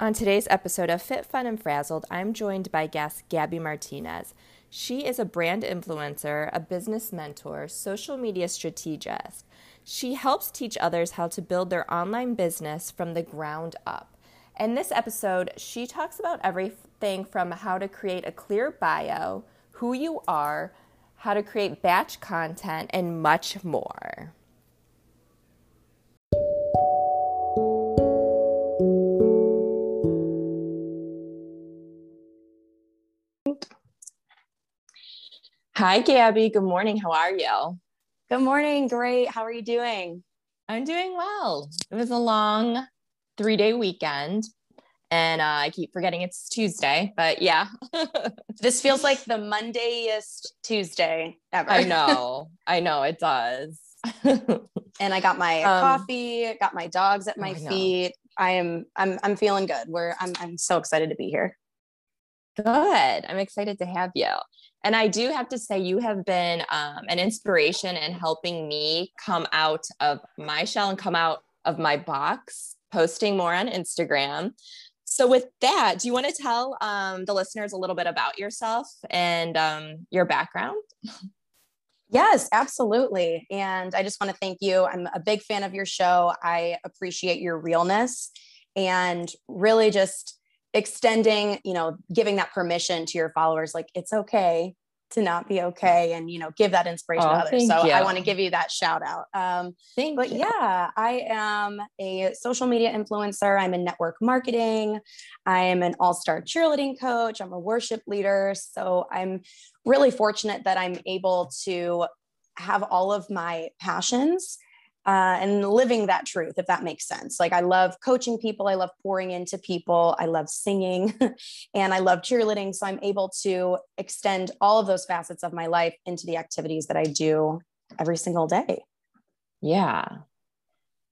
On today's episode of Fit, Fun, and Frazzled, I'm joined by guest Gabby Martinez. She is a brand influencer, a business mentor, social media strategist. She helps teach others how to build their online business from the ground up. In this episode, she talks about everything from how to create a clear bio, who you are, how to create batch content, and much more. Hi, Gabby. Good morning. How are you? Good morning. Great. How are you doing? I'm doing well. It was a long three day weekend. And uh, I keep forgetting it's Tuesday, but yeah. this feels like the Mondayest Tuesday ever. I know. I know it does. and I got my um, coffee, got my dogs at my I feet. I am I'm I'm feeling good. We're I'm I'm so excited to be here. Good. I'm excited to have you. And I do have to say, you have been um, an inspiration in helping me come out of my shell and come out of my box, posting more on Instagram. So, with that, do you want to tell um, the listeners a little bit about yourself and um, your background? Yes, absolutely. And I just want to thank you. I'm a big fan of your show. I appreciate your realness and really just extending you know giving that permission to your followers like it's okay to not be okay and you know give that inspiration oh, to others. so you. i want to give you that shout out. Um thank but you. yeah i am a social media influencer. I'm in network marketing. I am an all-star cheerleading coach. I'm a worship leader. So i'm really fortunate that i'm able to have all of my passions uh, and living that truth, if that makes sense. Like, I love coaching people, I love pouring into people, I love singing, and I love cheerleading. So, I'm able to extend all of those facets of my life into the activities that I do every single day. Yeah.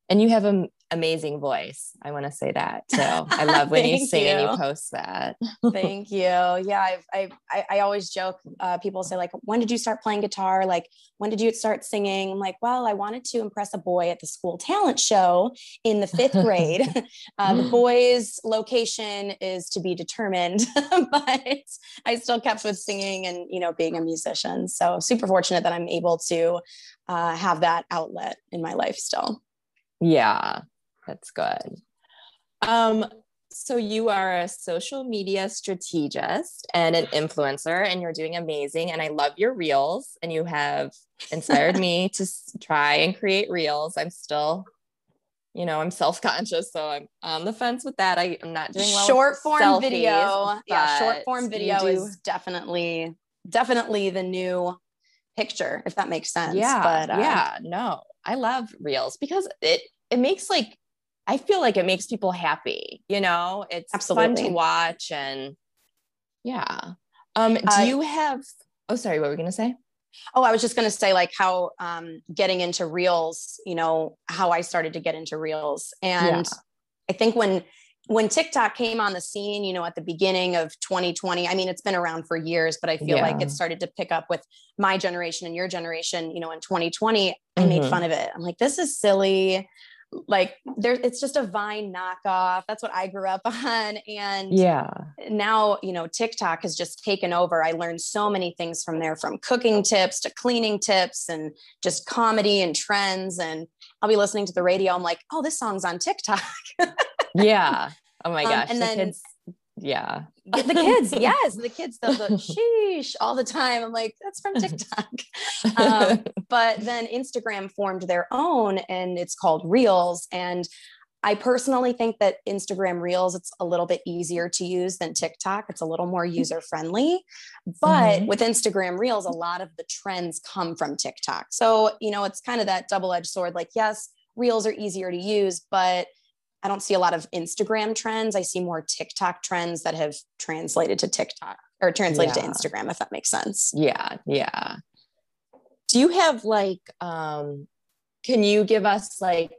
And you have a amazing voice. I want to say that too. I love when you sing you. and you post that. Thank you. Yeah, I've, I, I always joke. Uh, people say like, "When did you start playing guitar? Like, when did you start singing?" I'm like, "Well, I wanted to impress a boy at the school talent show in the fifth grade. uh, the boy's location is to be determined, but I still kept with singing and you know being a musician. So super fortunate that I'm able to uh, have that outlet in my life still." Yeah, that's good. Um, so you are a social media strategist and an influencer, and you're doing amazing. And I love your reels, and you have inspired me to try and create reels. I'm still, you know, I'm self conscious, so I'm on the fence with that. I, am not doing well. Short form selfies, video, yeah, short form video is definitely, definitely the new picture, if that makes sense. Yeah, but uh, yeah, no, I love reels because it it makes like I feel like it makes people happy. You know, it's Absolutely. fun to watch and yeah. Um, do uh, you have? Oh, sorry. What were we gonna say? Oh, I was just gonna say like how um, getting into reels. You know how I started to get into reels, and yeah. I think when when TikTok came on the scene, you know, at the beginning of 2020, I mean, it's been around for years, but I feel yeah. like it started to pick up with my generation and your generation, you know, in 2020, I mm-hmm. made fun of it. I'm like, this is silly like there it's just a vine knockoff. That's what i grew up on. And yeah. now you know tiktok has just taken over. I learned so many things from there from cooking tips to cleaning tips and just comedy and trends. And i'll be listening to the radio. I'm like oh this song's on tiktok. Yeah. Oh my um, gosh. um, and the then kids yeah. The kids yes the kids they'll go sheesh all the time. I'm like that's from tiktok. Um, but then instagram formed their own and it's called reels and i personally think that instagram reels it's a little bit easier to use than tiktok. It's a little more user friendly but mm-hmm. with instagram reels a lot of the trends come from tiktok. So you know it's kind of that double-edged sword like yes reels are easier to use but I don't see a lot of Instagram trends. I see more TikTok trends that have translated to TikTok or translated yeah. to Instagram, if that makes sense. Yeah. Yeah. Do you have like, um, can you give us like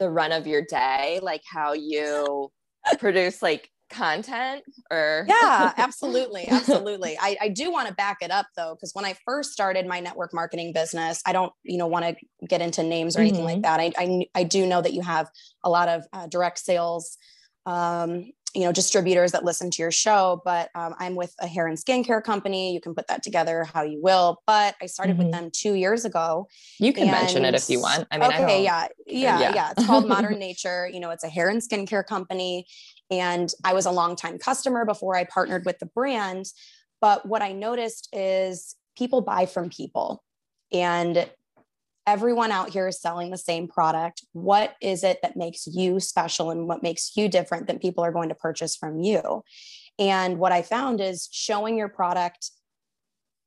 the run of your day, like how you produce like content or yeah absolutely absolutely. I, I do want to back it up though because when i first started my network marketing business i don't you know want to get into names or anything mm-hmm. like that. I, I, I do know that you have a lot of uh, direct sales um, you know distributors that listen to your show but um, i'm with a hair and skincare company. You can put that together how you will but i started mm-hmm. with them two years ago you can and, mention it if you want. I mean okay I yeah, yeah yeah. yeah. It's called modern nature. You know it's a hair and skincare company and i was a long time customer before i partnered with the brand but what i noticed is people buy from people and everyone out here is selling the same product. What is it that makes you special and what makes you different that people are going to purchase from you? And what I found is showing your product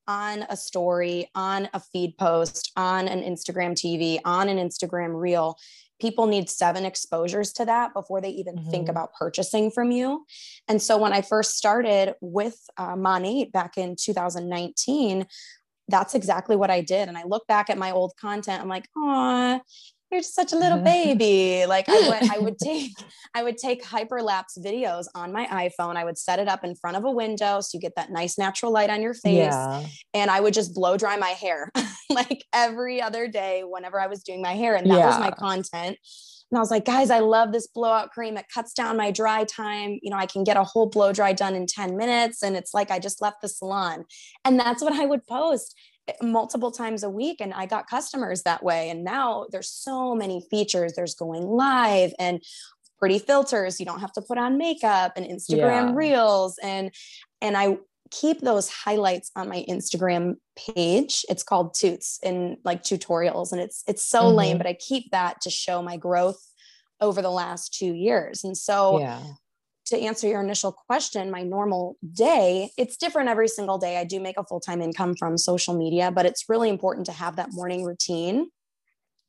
on a story, on a feed post, on an Instagram TV, on an Instagram reel. People need seven exposures to that before they even mm-hmm. think about purchasing from you. And so when I first started with uh, Monat back in 2019, that's exactly what I did. And I look back at my old content, I'm like, oh, you're just such a little baby. like I would, I would take, I would take hyperlapse videos on my iPhone. I would set it up in front of a window so you get that nice natural light on your face. Yeah. And I would just blow dry my hair like every other day whenever I was doing my hair. And that yeah. was my content. And I was like, guys, I love this blowout cream. It cuts down my dry time. You know, I can get a whole blow dry done in 10 minutes. And it's like I just left the salon. And that's what I would post multiple times a week. And I got customers that way. And now there's so many features. There's going live and pretty filters. You don't have to put on makeup and Instagram yeah. reels. And and I keep those highlights on my Instagram page. It's called Toots in like tutorials and it's it's so mm-hmm. lame, but I keep that to show my growth over the last 2 years. And so yeah. To answer your initial question, my normal day, it's different every single day. I do make a full-time income from social media, but it's really important to have that morning routine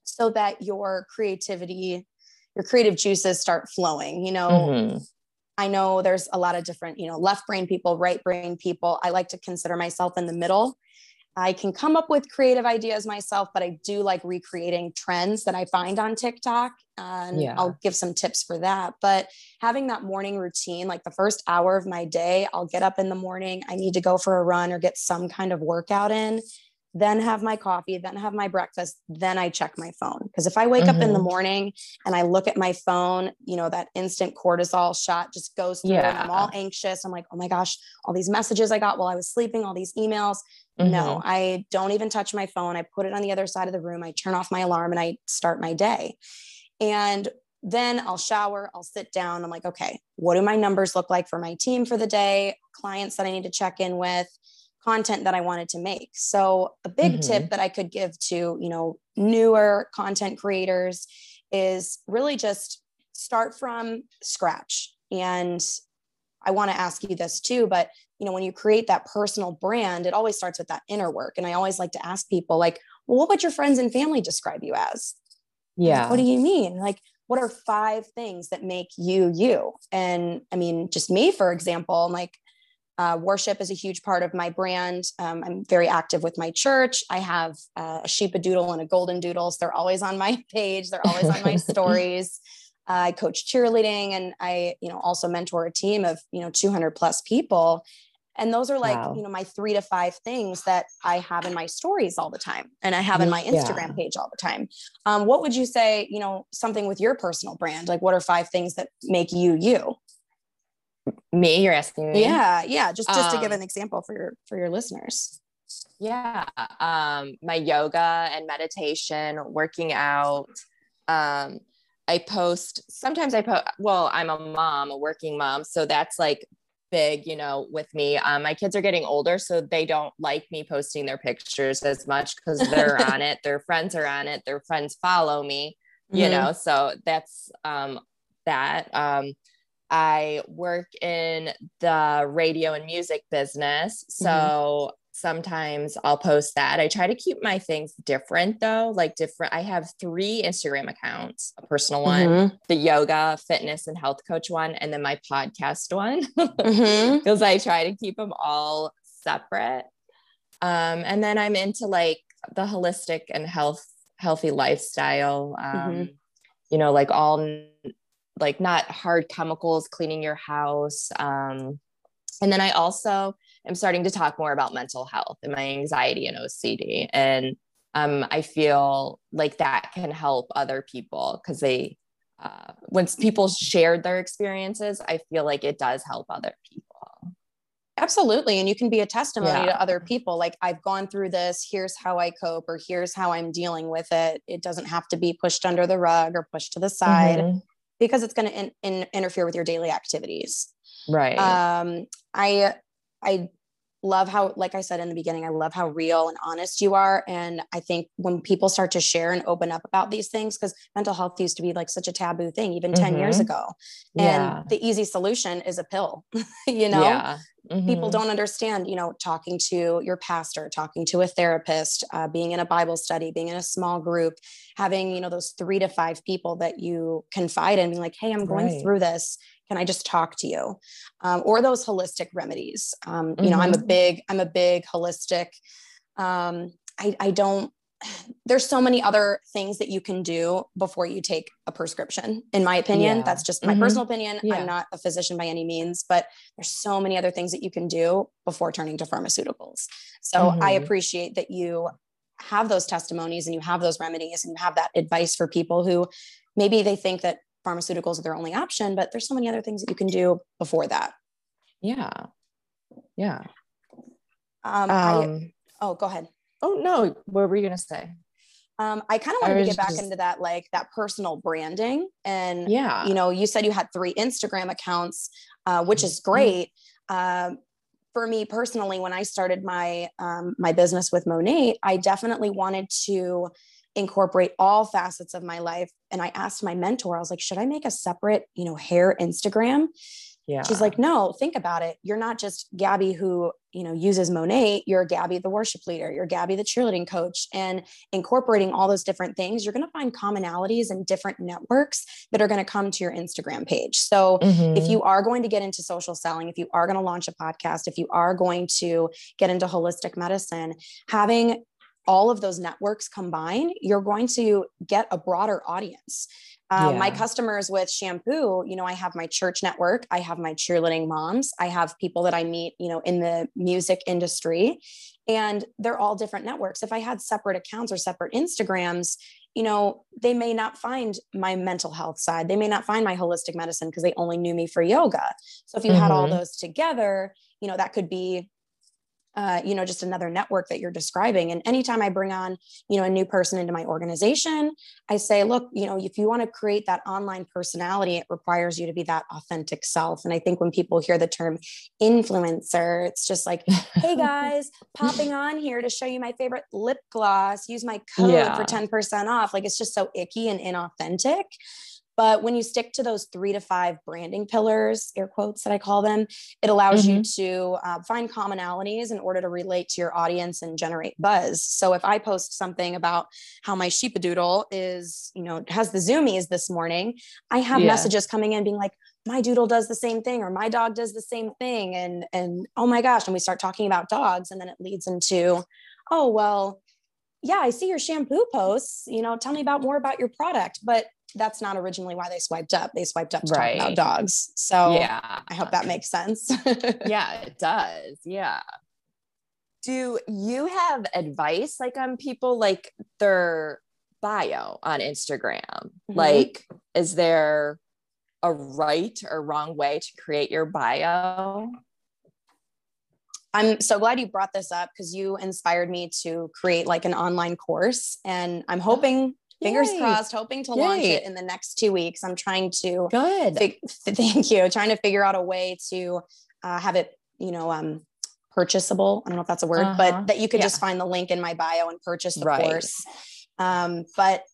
so that your creativity your creative juices start flowing you know mm-hmm. I know there's a lot of different, you know, left brain people, right brain people. I like to consider myself in the middle. I can come up with creative ideas myself, but I do like recreating trends that I find on TikTok. And yeah. I'll give some tips for that. But having that morning routine, like the first hour of my day, I'll get up in the morning. I need to go for a run or get some kind of workout in then have my coffee, then have my breakfast, then I check my phone. Because if I wake mm-hmm. up in the mm-hmm. morning and I look at my phone, you know, that instant cortisol shot just goes through yeah. and I'm all anxious. I'm like, oh my gosh, all these messages I got while I was sleeping, all these emails. Mm-hmm. No, I don't even touch my phone. I put it on the other side of the room. I turn off my alarm and I start my day. And then I'll shower, I'll sit down. I'm like, okay, what do my numbers look like for my team for the day? Clients that I need to check in with content that I wanted to make. So a big mm-hmm. tip that I could give to, you know, newer content creators is really just start from scratch. And I want to ask you this too, but you know, when you create that personal brand, it always starts with that inner work. And I always like to ask people like, well, what would your friends and family describe you as? Yeah. what do you mean? Like, what are five things that make you you? And I mean, just me, for example, I'm like, uh, worship is a huge part of my brand. Um, I'm very active with my church. I have uh, a sheepadoodle and a golden doodles. They're always on my page. They're always on my stories. Uh, I coach cheerleading, and I, you know, also mentor a team of you know 200 plus people. And those are like wow. you know my three to five things that I have in my stories all the time, and I have in my Instagram yeah. page all the time. Um, what would you say? You know, something with your personal brand. Like, what are five things that make you you? Me, you're asking me? Yeah, yeah. Just just um, to give um, an example for your for your listeners. Yeah, um, my yoga and meditation, working out. Um, I post sometimes. I post. Well, I'm a mom, a working mom, so that's like big, you know, with me. Um, my kids are getting older, so they don't like me posting their pictures as much because they're on it. Their friends are on it. Their friends follow me, you mm-hmm. know. So that's um, that. Um, I work in the radio and music business. So mm-hmm. sometimes I'll post that. I try to keep my things different though, like different. I have three Instagram accounts a personal one, mm-hmm. the yoga, fitness, and health coach one, and then my podcast one, because mm-hmm. I try to keep them all separate. Um, and then I'm into like the holistic and health, healthy lifestyle. Um, mm-hmm. You know, like all like not hard chemicals cleaning your house. Um, and then I also am starting to talk more about mental health and my anxiety and OCD. And um, I feel like that can help other people because they, uh, once people share their experiences, I feel like it does help other people. Absolutely. And you can be a testimony yeah. to other people. Like, I've gone through this. Here's how I cope, or here's how I'm dealing with it. It doesn't have to be pushed under the rug or pushed to the side mm-hmm. Because it's going to in, in, interfere with your daily activities. Right. Um, I, I love how like i said in the beginning i love how real and honest you are and i think when people start to share and open up about these things because mental health used to be like such a taboo thing even mm-hmm. 10 years mm-hmm. ago and yeah. the easy solution is a pill you know yeah. mm-hmm. people don't understand you know talking to your pastor talking to a therapist uh, being in a bible study being in a small group having you know those three to five people that you confide in being like hey i'm going right. through this can i just talk to you um, or those holistic remedies um, mm-hmm. you know i'm a mm-hmm. big i'm a big holistic um, I, I don't there's so many other things that you can do before you take a prescription in my opinion yeah. that's just my mm-hmm. personal opinion yeah. i'm not a physician by any means but there's so many other things that you can do before turning to pharmaceuticals so mm-hmm. i appreciate that you have those testimonies and you have those remedies and you have that advice for people who maybe they think that pharmaceuticals are their only option, but there's so many other things that you can do before that. Yeah. Yeah. Um, um I, oh, go ahead. Oh no, what were you gonna say? Um, I kind of wanted to get back just... into that, like that personal branding. And yeah, you know, you said you had three Instagram accounts, uh, which is mm-hmm. great. Um, for me personally, when I started my um, my business with Monat, I definitely wanted to incorporate all facets of my life. And I asked my mentor, I was like, should I make a separate, you know, hair Instagram? Yeah. She's like, no, think about it. You're not just Gabby who, you know, uses Monat. You're Gabby, the worship leader. You're Gabby, the cheerleading coach. And incorporating all those different things, you're going to find commonalities and different networks that are going to come to your Instagram page. So mm-hmm. if you are going to get into social selling, if you are going to launch a podcast, if you are going to get into holistic medicine, having all of those networks combine, you're going to get a broader audience. Um, yeah. My customers with shampoo, you know, I have my church network, I have my cheerleading moms, I have people that I meet, you know, in the music industry, and they're all different networks. If I had separate accounts or separate Instagrams, you know, they may not find my mental health side. They may not find my holistic medicine because they only knew me for yoga. So if you mm-hmm. had all mm-hmm. those together, you know, that could be uh, you know just another network that you're describing. And anytime i bring on you know a new person into my organization i say look you know if you want to create that online personality it requires you to be that authentic self. And i think when people hear the term influencer it's just like hey guys popping on here to show you my favorite lip gloss use my code yeah. for 10% off. Like it's just so icky and inauthentic but when you stick to those three to five branding pillars, air quotes that I call them, it allows mm-hmm. you to uh, find commonalities in order to relate to your audience and generate buzz. So if I post something about how my sheepadoodle is, you know, has the zoomies this morning, I have yeah. messages coming in being like, my doodle does the same thing or my dog does the same thing and and oh my gosh and we start talking about dogs and then it leads into oh well yeah i see your shampoo posts you know tell me about more about your product but that's not originally why they swiped up. They swiped up to right. talk about dogs. So yeah, I hope that makes sense. yeah, it does. Yeah. Do you have advice like on people like their bio on Instagram? Mm-hmm. Like, is there a right or wrong way to create your bio? I'm so glad you brought this up because you inspired me to create like an online course. And I'm hoping fingers Yay. crossed hoping to Yay. launch it in the next two weeks i'm trying to good fig- thank you trying to figure out a way to uh, have it you know um purchasable i don't know if that's a word uh-huh. but that you could yeah. just find the link in my bio and purchase the right. course um but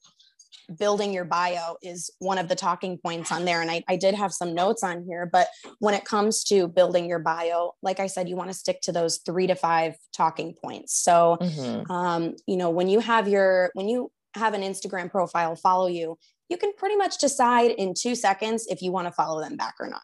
building your bio is one of the talking points on there. And I, I did have some notes on here, but when it comes to building your bio, like I said, you want to stick to those three to five talking points. So, mm-hmm. um, you know, when you have your, when you have an Instagram profile follow you, you can pretty much decide in two seconds if you want to follow them back or not.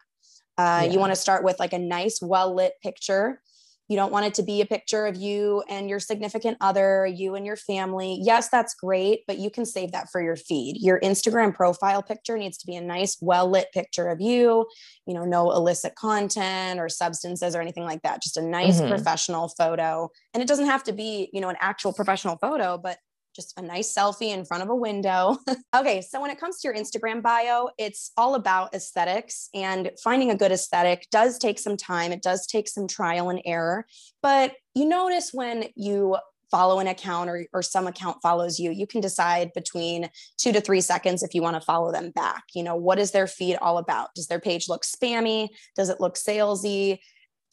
Uh, yeah. You want to start with like a nice, well lit picture you don't want it to be a picture of you and your significant other, you and your family. Yes, that's great, but you can save that for your feed. Your Instagram profile picture needs to be a nice, well lit picture of you, you know, no illicit content or substances or anything like that. Just a nice mm-hmm. professional photo. And it doesn't have to be, you know, an actual professional photo, but just a nice selfie in front of a window. okay, so when it comes to your Instagram bio, it's all about aesthetics and finding a good aesthetic does take some time. It does take some trial and error, but you notice when you follow an account or, or some account follows you, you can decide between two to three seconds if you want to follow them back. You know, what is their feed all about? Does their page look spammy? Does it look salesy?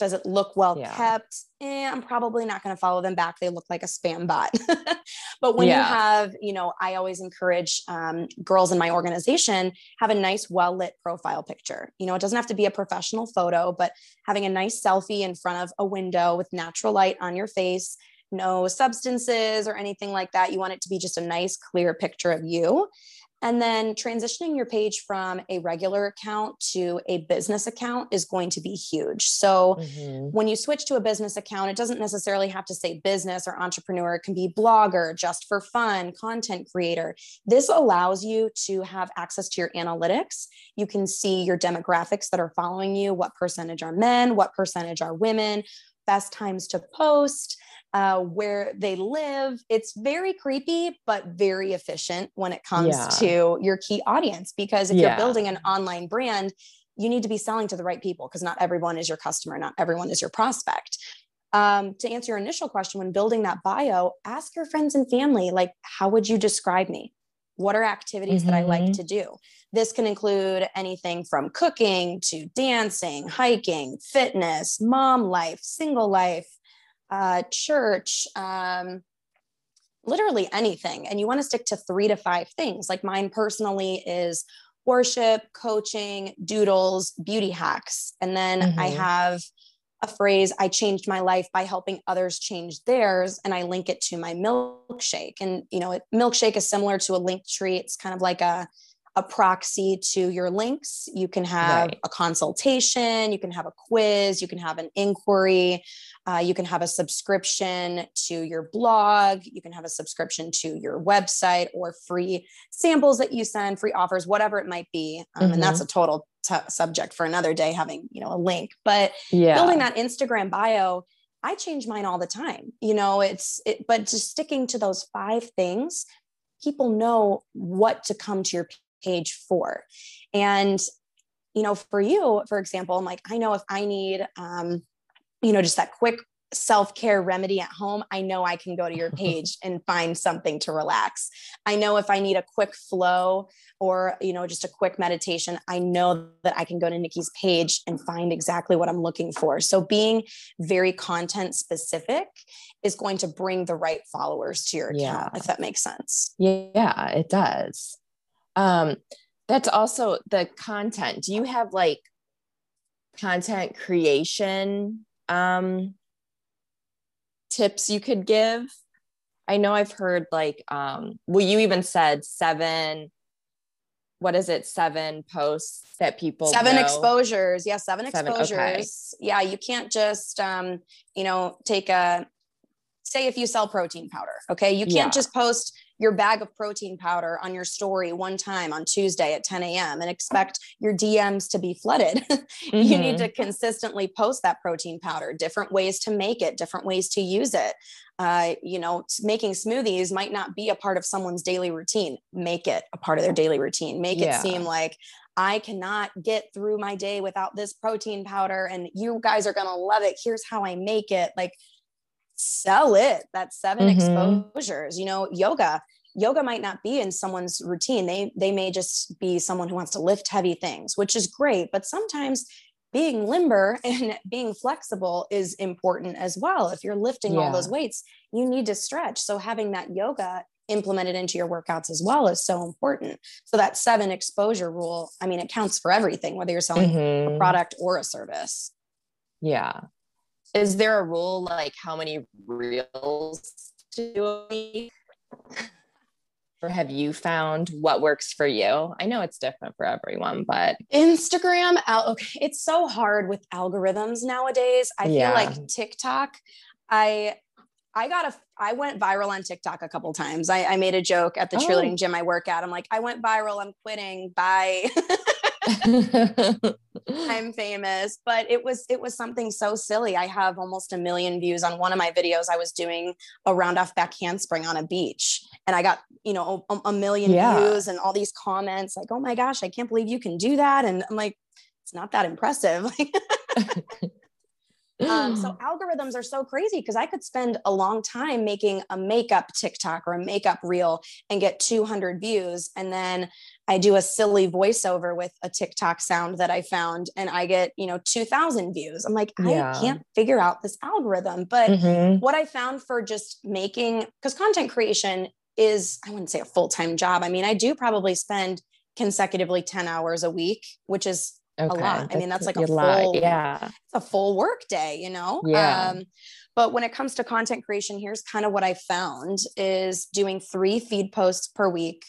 Does it look well yeah. kept? Eh, i'm probably not going to follow them back. They look like a spam bot. But when yeah. you have you know i always encourage um, girls in my organization have a nice well lit profile picture. You know it doesn't have to be a professional photo but having a nice selfie in front of a window with natural light on your face no substances or anything like that. You want it to be just a nice clear picture of you and then transitioning your page from a regular account to a business account is going to be huge. So mm-hmm. when you switch to a business account, it doesn't necessarily have to say business or entrepreneur. It can be blogger, just for fun, content creator. This allows you to have access to your analytics. You can see your demographics that are following you, what percentage are men, what percentage are women, best times to post uh, where they live. It's very creepy, but very efficient when it comes yeah. to your key audience. Because if yeah. you're building an online brand, you need to be selling to the right people because not everyone is your customer, not everyone is your prospect. Um, to answer your initial question, when building that bio, ask your friends and family, like, how would you describe me? What are activities mm-hmm. that I like mm-hmm. to do? This can include anything from cooking to dancing, hiking, fitness, mom life, single life, uh, church, um, literally anything. And you want to stick to three to five things. Like mine personally is worship, coaching, doodles, beauty hacks. And then mm-hmm. I have a phrase I changed my life by helping others change theirs and I link it to my milkshake and you know milkshake is similar to a Linktree it's kind of like a a proxy to your links. You can have right. a consultation, you can have a quiz, you can have an inquiry, uh, you can have a subscription to your blog, you can have a subscription to your website or free samples that you send, free offers, whatever it might be. Um, mm-hmm. And that's mm-hmm. a total t- subject for another day, having you know a link. But yeah. building that Instagram bio. I change mine all the time. You know, it's it, but just sticking to those five things people know what to come to your page four. And, you know, for you, for example, I'm like, I know if I need, um, you know, just that quick self care remedy at home, I know I can go to your page and find something to relax. I know if I need a quick flow or, you know, just a quick meditation, I know that I can go to Nikki's page and find exactly what I'm looking for. So being very content specific is going to bring the right followers to your account, yeah. if that makes sense. Yeah, it does. Um, that's also the content. Do you have like content creation um, tips you could give? I know I've heard like, um, well, you even said seven. What is it? Seven posts that people seven know. exposures. Yeah, seven, seven exposures. Okay. Yeah, you can't just um, you know take a say if you sell protein powder. Okay, you can't yeah. just post your bag of protein powder on your story one time on Tuesday at 10 a.m. and expect your DMs to be flooded. Mm-hmm. you need to mm-hmm. consistently post that protein powder, different ways to make it, different ways to use it. Uh, you know, making smoothies might not be a part of someone's daily routine. Make it a part of their daily routine. Make yeah. it seem like I cannot get through my day without this protein powder, and you guys are going to love it. Here's how I make it. Like, sell it. that 7 mm-hmm. exposures. You know, yoga. Yoga might not be in someone's routine. They they may just be someone who wants to lift heavy things, which is great. But sometimes being limber and being flexible is important as well. If you're lifting yeah. all those weights, you need to stretch. So having that yoga implemented into your workouts as well is so important. So that seven exposure rule, I mean, it counts for everything, whether you're selling mm-hmm. a product or a service. Yeah. Is there a rule like how many reels to do a week? or have you found what works for you? I know it's different for everyone, but Instagram, okay, it's so hard with algorithms nowadays. I yeah. feel like TikTok, I I got a I went viral on TikTok a couple times. I, I made a joke at the oh. cheerleading gym I work at. I'm like, I went viral, I'm quitting. Bye. I'm famous, but it was it was something so silly. I have almost a million views on one of my videos. I was doing a round off back handspring on a beach, and I got you know a, a million yeah. views and all these comments like, "Oh my gosh, I can't believe you can do that!" And I'm like, it's not that impressive. Um, so algorithms are so crazy because I could spend a long time making a makeup TikTok or a makeup reel and get 200 views. And then I do a silly voiceover with a TikTok sound that I found and I get, you know, 2000 views. I'm like, yeah. I can't figure out this algorithm. But mm-hmm. what I found for just making, because content creation is, I wouldn't say a full time job. I mean, I do probably spend consecutively 10 hours a week, which is okay. a lot. I mean, that's like a, a full, yeah, it's a full work day, you know? Yeah. Um, but when it comes to content creation, here's kind of what I found is doing three feed posts per week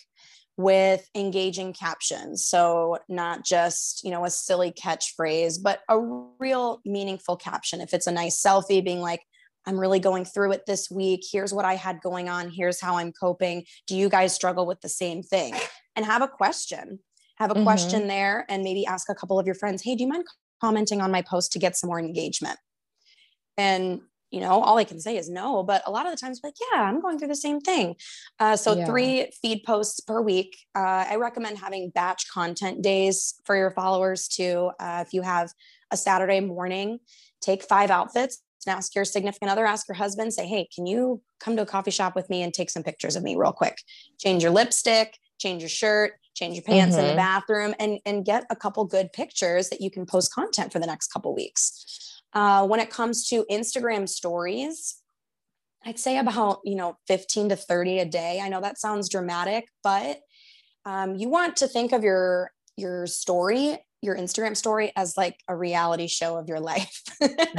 with engaging captions. So not just, you know, a silly catchphrase, but a real meaningful caption. If it's a nice selfie being like, I'm really going through it this week. Here's what I had going on. Here's how I'm coping. Do you guys struggle with the same thing? And have a question have a mm-hmm. question there and maybe ask a couple of your friends, hey, do you mind commenting on my post to get some more engagement? And you know, all I can say is no, but a lot of the times, like, yeah, I'm going through the same thing. Uh, so, yeah. three feed posts per week. Uh, I recommend having batch content days for your followers too. Uh, if you have a Saturday morning, take five outfits and ask your significant other, ask your husband, say, hey, can you come to a coffee shop with me and take some pictures of me real quick? Change your lipstick, change your shirt, change your pants mm-hmm. in the mm-hmm. bathroom and and get a couple good pictures that you can post content for the next couple weeks uh, when it comes to instagram stories i'd say about you know 15 to 30 a day i know that sounds dramatic but um, you want to think of your your story your instagram story as like a reality show of your life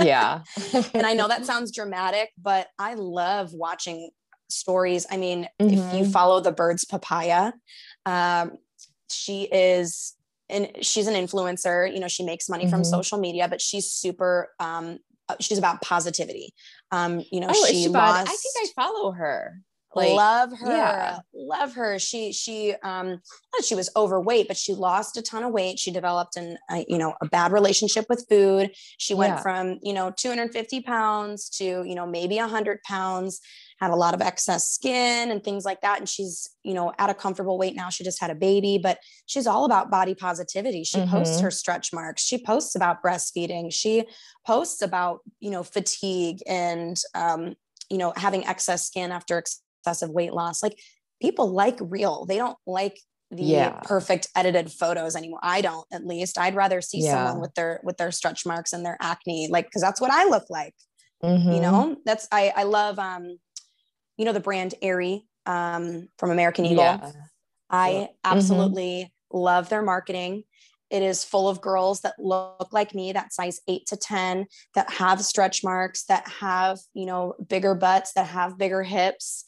yeah and i know that sounds dramatic but i love watching stories. I mean, mm-hmm. if you mm-hmm. follow the birds papaya, um, she is and she's an influencer you know she makes money mm-hmm. from social media but she's super um uh, she's about positivity um you know oh, she, she lost, i think i follow her like, love her yeah. love her she she um she was overweight but she lost a ton of weight she developed an uh, you know a bad relationship with food she went yeah. from you know 250 pounds to you know maybe 100 pounds had a lot of excess skin and things like that. And she's, you know, at a comfortable weight now. She just had a baby, but she's all about body positivity. She mm-hmm. posts her stretch marks. She posts about breastfeeding. She posts about, you know, fatigue and, um, you know, having excess skin after excessive weight loss. Like people like real, they don't like the yeah. perfect edited photos anymore. I don't, at least. I'd rather see yeah. someone with their with their stretch marks and their acne, like because that's what I look like. Mm-hmm. You know, that's I I love um you know the brand Aerie um, from American Eagle. Yeah. I mm-hmm. absolutely mm-hmm. love their marketing. It is full of girls that look like me, that size eight to 10, that have stretch marks, that have, you know, bigger butts, that have bigger hips.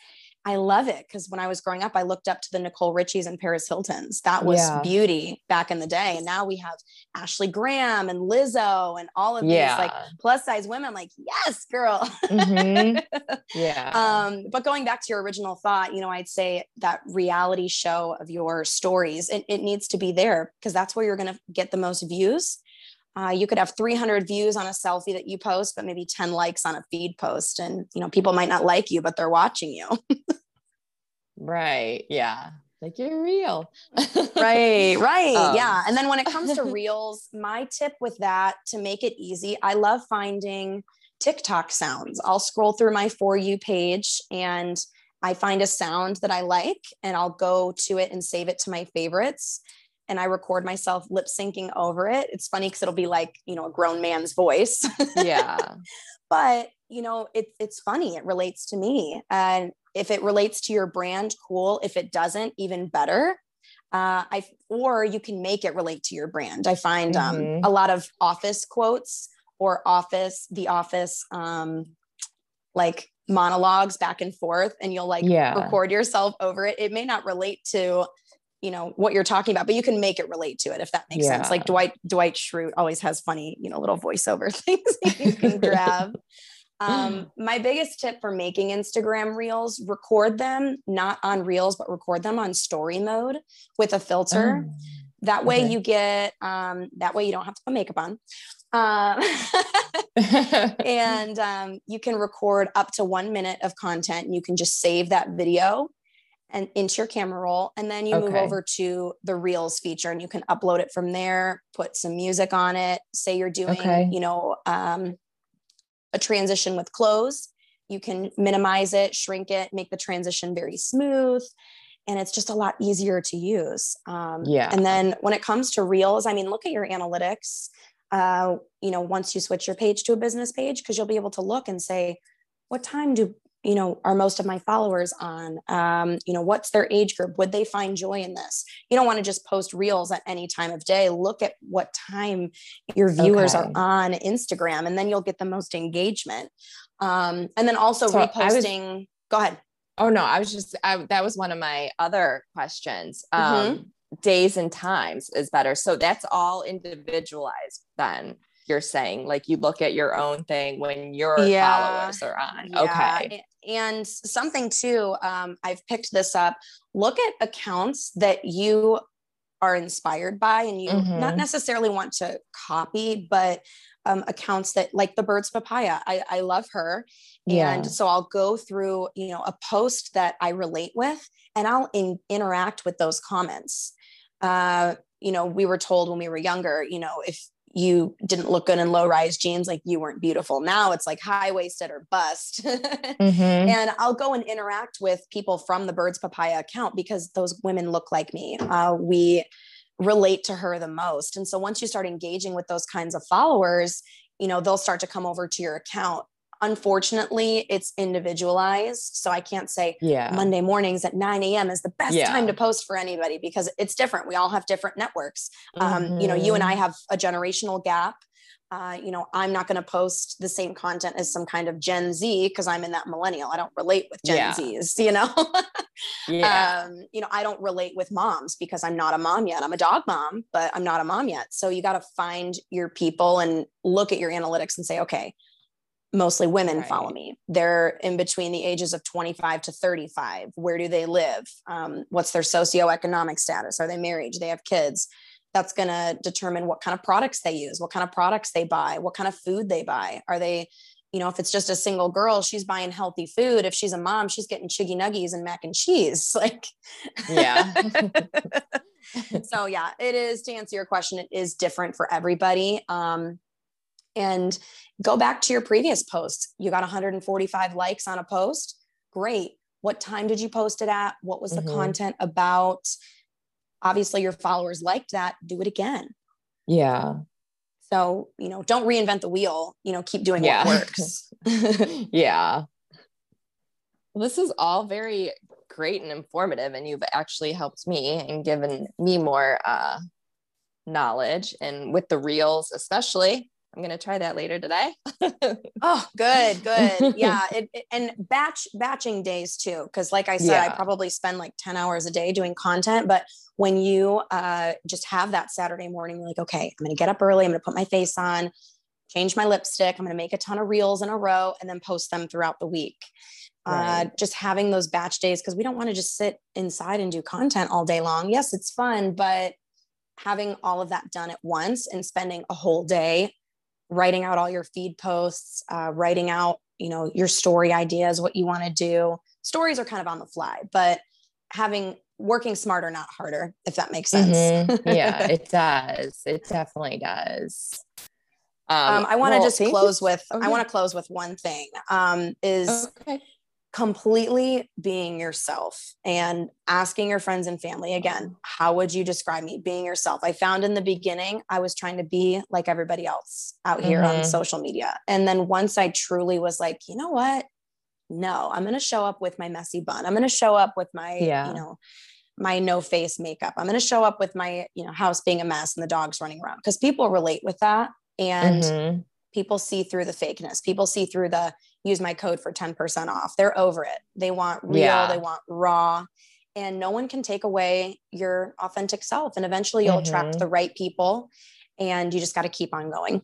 I love it because when I was growing up, I looked up to the Nicole Richies and Paris Hiltons. That was yeah. beauty back in the day. And now we have Ashley Graham and Lizzo and all of yeah. these like plus size women. Like, yes, girl. Mm-hmm. Yeah. um, but going back to your original thought, you know, I'd say that reality show of your stories, it, it needs to be there because that's where you're going to get the most views. Uh, you could have 300 views on a selfie that you post, but maybe 10 likes on a feed post. And, you know, people might not like you, but they're watching you. right. Yeah. Like you're real. right. Right. Um. Yeah. And then when it comes to reels, my tip with that to make it easy, I love finding TikTok sounds. I'll scroll through my For You page and I find a sound that I like and I'll go to it and save it to my favorites and I record myself lip syncing over it. It's funny because it'll be like, you know, a grown man's voice. Yeah. but, you know, it's it's funny. It relates to me. And if it relates to your brand, cool. If it doesn't, even better. Uh, I or you can make it relate to your brand. I find um, Mhm. a lot of office quotes or office, the office, um, like monologues back and forth, and you'll like Yeah. record yourself over it. It may not relate to, you know, what you're talking about, but you can make it relate to it if that makes sense. Like Dwight Dwight Schrute always has funny, you know, little voiceover things that you can grab. Um, my biggest tip for making Instagram reels, record them not on reels, but record them on story mode with a filter. That way okay. you get um that way you don't have to put makeup on. Um Oh. and um, you can record up to one minute of content and you can just save that video and into your camera roll and then you move over to the reels feature and you can upload it from there put some music on it say you're doing Okay. you know um, a transition with clothes you can minimize it shrink it make the transition very smooth and it's just a lot easier to use um, Yeah. and then when it comes to reels i mean look at your analytics uh, you know, once you switch your page to a business page, because you'll be able to look and say, what time do you know are most of my followers on? Um, you know, what's their age group? Would they find joy in this? You don't want to just post reels at any time of day. Look at what time your viewers are on Instagram, and then you'll get the most engagement. Um, and then also So I was- reposting. go ahead. Oh no, I was just I, that was one of my other questions. Um Mm-hmm. days and times is better. So that's all individualized then. You're saying like you look at your own thing when your Yeah. followers are on. Yeah, Okay. And something too, um, I've picked this up. Look at accounts that you are inspired by and you not Mhm. necessarily want to copy, but um, accounts that like the Birds Papaya. I, I love her. Yeah. And so I'll go through, you know, a post that I relate with and I'll in, interact with those comments. Uh, you know, we were told when we were younger, you know, if you didn't look good in low rise jeans, like you weren't beautiful. Now it's like high waisted or bust. Mhm. and I'll go and interact with people from the Birds Papaya account because those women look like me. Uh, we relate to her the most. And so once you start engaging with those kinds of followers, you know, they'll start to come over to your account. Unfortunately, it's individualized. So I can't say Yeah. Monday mornings at 9 a.m. is the best Yeah. time to post for anybody because it's different. We all have different networks. Um, you know, you and. I have a generational gap. Uh, you know, I'm not going to post the same content as some kind of Gen Z because I'm in that millennial. I don't relate with Gen Yeah. Zs, you know? Yeah. um, you know, I don't relate with moms because I'm not a mom yet. I'm a dog mom, but I'm not a mom yet. So you got to find your people and look at your analytics and say, okay, mostly women follow me. They're in between the ages of 25 to 35. Where do they live? Um, what's their socioeconomic status? Are they married? Do they have kids? That's going to determine what kind of products they use, what kind of products they buy, what kind of food they buy. Are they, you know, if it's just a single girl, she's buying healthy food. If she's a mom, she's getting chiggy nuggies and mac and cheese. Like, Yeah. so yeah, it is to answer your question. It is different for everybody. Um, and go back to your previous posts. You got 145 likes on a post. Great. What time did you post it at? What was the Mhm. content about? Obviously, your followers liked that. Do it again. yeah. So, you know, don't reinvent the wheel. You know, keep doing Yeah. what works. yeah. Well, this is all very great and informative, and you've actually helped me and given me more uh, knowledge. And with the reels, especially, I'm going to try that later today. Oh, good, good. Yeah, it, it- and batch batching days too, because like I said, I probably spend like ten hours a day doing content. But when you uh, just have that Saturday morning, you're like, okay, I'm going to get up early. I'm going to put my face on, change my lipstick. I'm going to make a ton of reels in a row, and then post them throughout the week. Uh, just having those batch days because we don't want to just sit inside and do content all day long. Yes, it's fun, but having all of that done at once and spending a whole day writing out all your feed posts, uh, writing out, you know, your story ideas, what you want to do. Stories are kind of on the fly, but having working smarter, not harder, if that makes sense. Mhm. Yeah, it does. It definitely does. um, I want to well, just thank you close with, oh, I want to close with one thing, um, is Okay. Completely being yourself and asking your friends and family again how would you describe me being yourself? I found in the beginning i was trying to be like everybody else out here mm-hmm. on social media. And then once i truly was like you know what? No i'm going to show up with my messy bun. I'm going to show up with my yeah. you know my no face makeup. I'm going to show up with my you know house being a mess and the dogs running around. Because people relate with that and mm-hmm. people see through the fakeness. People see through the use my code for 10% off. They're over it. They want real, yeah. they want raw, and no one can take away your authentic self. And eventually you'll mm-hmm. attract the right people, and you just got to keep on going.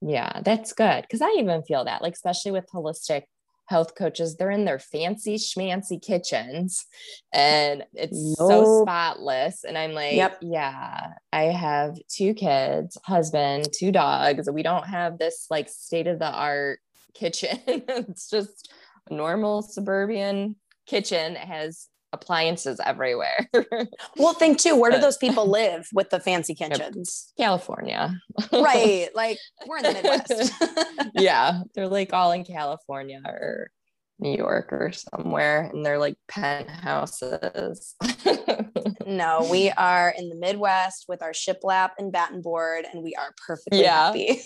Yeah, that's good. Cause I even feel that, like, especially with holistic health coaches, they're in their fancy schmancy kitchens and it's nope. so spotless. And I'm like, yep. yeah, I have two kids, husband, two dogs. We don't have this like state of the art kitchen. it's just a normal suburban kitchen that has appliances everywhere. well, think too, where do those people live with the fancy kitchens? California. right. Like we're in the Midwest. yeah. They're like all in California or New York or somewhere and they're like penthouses. no, we are in the Midwest with our shiplap and batten board and we are perfectly yeah. happy.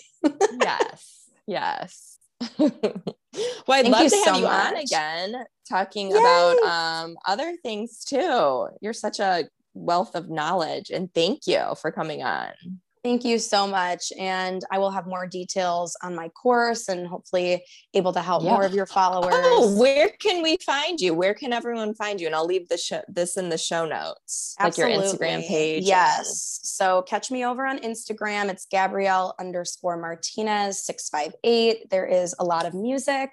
yes. Yes. well, I'd Thank love to so have you much. on again talking Yay. about um, other things too. You're such a wealth of knowledge, and thank you for coming on. Thank you so much. And I will have more details on my course and hopefully able to help yeah. more of your followers. Oh, where can we find you? Where can everyone find you? And I'll leave the show, this in the show notes, Absolutely. like your Instagram page. Yes. So catch me over on Instagram. It's Gabrielle underscore Martinez 658. There is a lot of music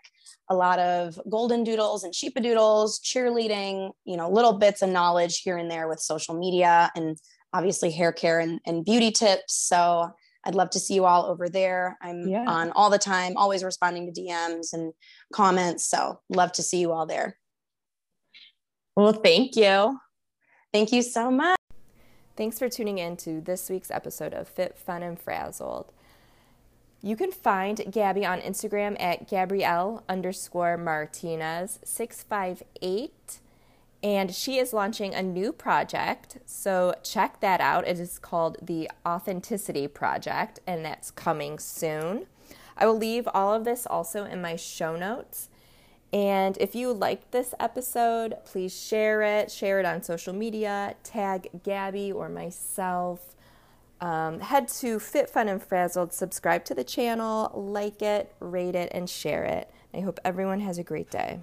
a lot of golden doodles and sheepadoodles, cheerleading, you know, little bits of knowledge here and there with social media and obviously hair care and, and beauty tips. So I'd love to see you all over there. I'm yeah. on all the time, always responding to DMs and comments. So love to see you all there. Well, thank you. Thank you so much. Thanks for tuning in to this week's episode of Fit, Fun, and Frazzled. You can find Gabby on Instagram at Gabrielle underscore Martinez 658 and she is launching a new project. So check that out. It is called the Authenticity Project, and that's coming soon. I will leave all of this also in my show notes. And if you liked this episode, please share it, share it on social media, tag Gabby or myself. Um, head to Fit Fun and Frazzled, subscribe to the channel, like it, rate it, and share it. I hope everyone has a great day.